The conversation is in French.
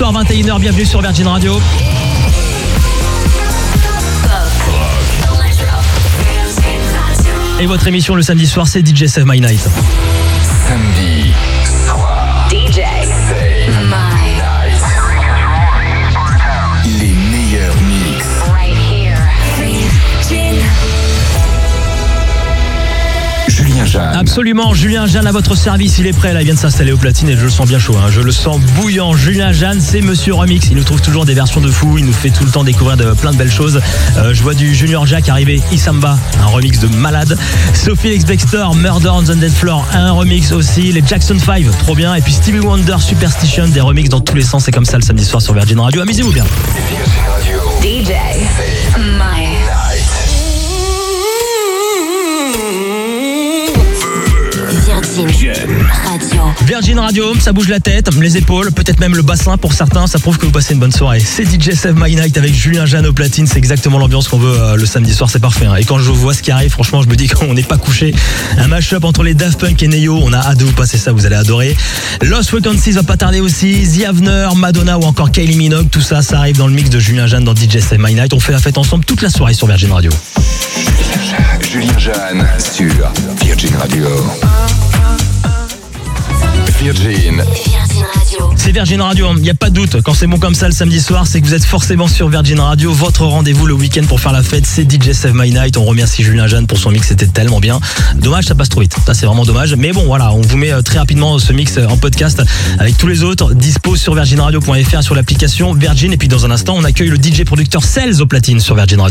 soir 21h, bienvenue sur Virgin Radio. Et votre émission le samedi soir, c'est DJ Save My Night. Jeanne. Absolument, Julien Jeanne à votre service, il est prêt, là il vient de s'installer au platine et je le sens bien chaud, hein. je le sens bouillant. Julien Jeanne, c'est Monsieur Remix, il nous trouve toujours des versions de fou, il nous fait tout le temps découvrir de, plein de belles choses. Euh, je vois du Junior Jack arriver, Isamba, un remix de malade. Sophie X Baxter, Murder on the Dead Floor, un remix aussi. Les Jackson 5, trop bien. Et puis Stevie Wonder, Superstition, des remixes dans tous les sens, c'est comme ça le samedi soir sur Virgin Radio. Amusez-vous bien. Virgin Radio. DJ Virgin Radio. Virgin Radio, ça bouge la tête, les épaules, peut-être même le bassin pour certains, ça prouve que vous passez une bonne soirée. C'est DJ Save My Night avec Julien Jeanne au platine, c'est exactement l'ambiance qu'on veut euh, le samedi soir, c'est parfait. hein. Et quand je vois ce qui arrive, franchement, je me dis qu'on n'est pas couché. Un mashup entre les Daft Punk et Neo, on a hâte de vous passer ça, vous allez adorer. Lost Frequencies va pas tarder aussi, The Avener, Madonna ou encore Kylie Minogue, tout ça, ça arrive dans le mix de Julien Jeanne dans DJ Save My Night. On fait la fête ensemble toute la soirée sur Virgin Radio. Julien Jeanne sur Virgin Radio. Virgin. Virgin Radio. C'est Virgin Radio, il n'y a pas de doute. Quand c'est bon comme ça le samedi soir, c'est que vous êtes forcément sur Virgin Radio. Votre rendez-vous le week-end pour faire la fête, c'est DJ Save My Night. On remercie Julien Jeanne pour son mix, c'était tellement bien. Dommage, ça passe trop vite. Ça, c'est vraiment dommage. Mais bon, voilà, on vous met euh, très rapidement ce mix euh, en podcast avec tous les autres. Dispo sur virginradio.fr, sur l'application Virgin. Et puis dans un instant, on accueille le DJ producteur Sales au platine sur Virgin Radio.